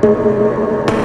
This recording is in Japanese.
Música